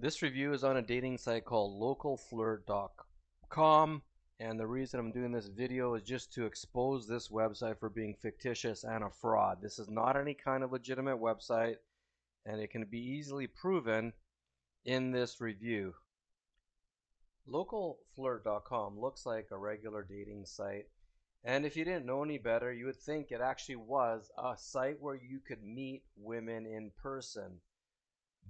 This review is on a dating site called localflirt.com and the reason I'm doing this video is just to expose this website for being fictitious and a fraud. This is not any kind of legitimate website and it can be easily proven in this review. Localflirt.com looks like a regular dating site and if you didn't know any better you would think it actually was a site where you could meet women in person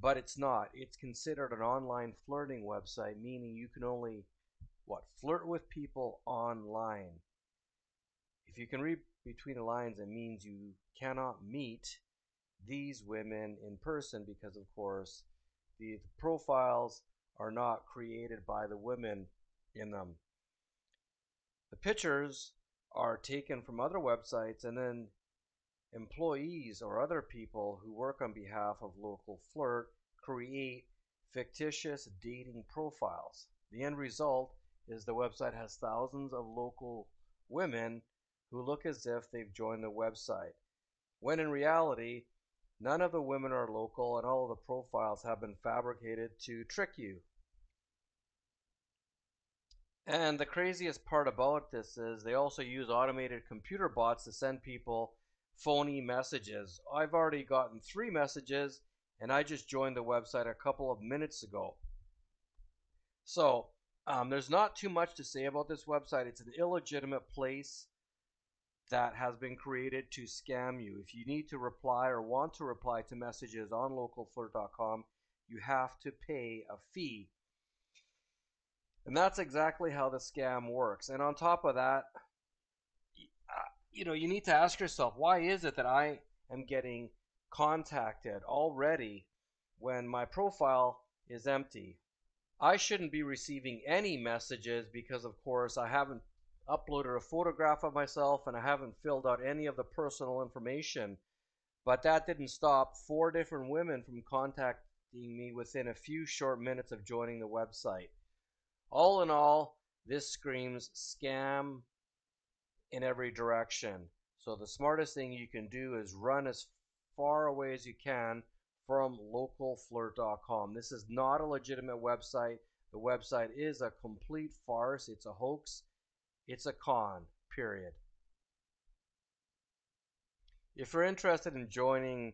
but it's not. It's considered an online flirting website, meaning you can only what flirt with people online. If you can read between the lines, it means you cannot meet these women in person because, of course, the profiles are not created by the women in them. The pictures are taken from other websites and then employees or other people who work on behalf of local flirt create fictitious dating profiles. The end result is the website has thousands of local women who look as if they've joined the website, when in reality, none of the women are local and all of the profiles have been fabricated to trick you. And the craziest part about this is they also use automated computer bots to send people phony messages. I've already gotten three messages and I just joined the website a couple of minutes ago. So um, there's not too much to say about this website. It's an illegitimate place that has been created to scam you. If you need to reply or want to reply to messages on localflirt.com, you have to pay a fee. And that's exactly how the scam works. And on top of that, you know, you need to ask yourself, why is it that I am getting contacted already when my profile is empty. I shouldn't be receiving any messages because of course I haven't uploaded a photograph of myself and I haven't filled out any of the personal information. But that didn't stop four different women from contacting me within a few short minutes of joining the website. All in all, this screams scam in every direction. So the smartest thing you can do is run as far away as you can from localflirt.com. This is not a legitimate website. The website is a complete farce. It's a hoax. It's a con, period. If you're interested in joining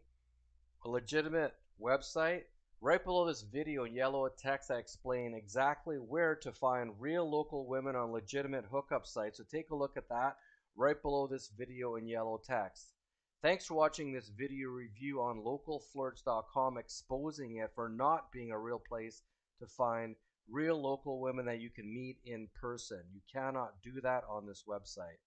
a legitimate website, right below this video in yellow text I explain exactly where to find real local women on legitimate hookup sites. So take a look at that right below this video in yellow text. Thanks for watching this video review on localflirts.com exposing it for not being a real place to find real local women that you can meet in person. You cannot do that on this website.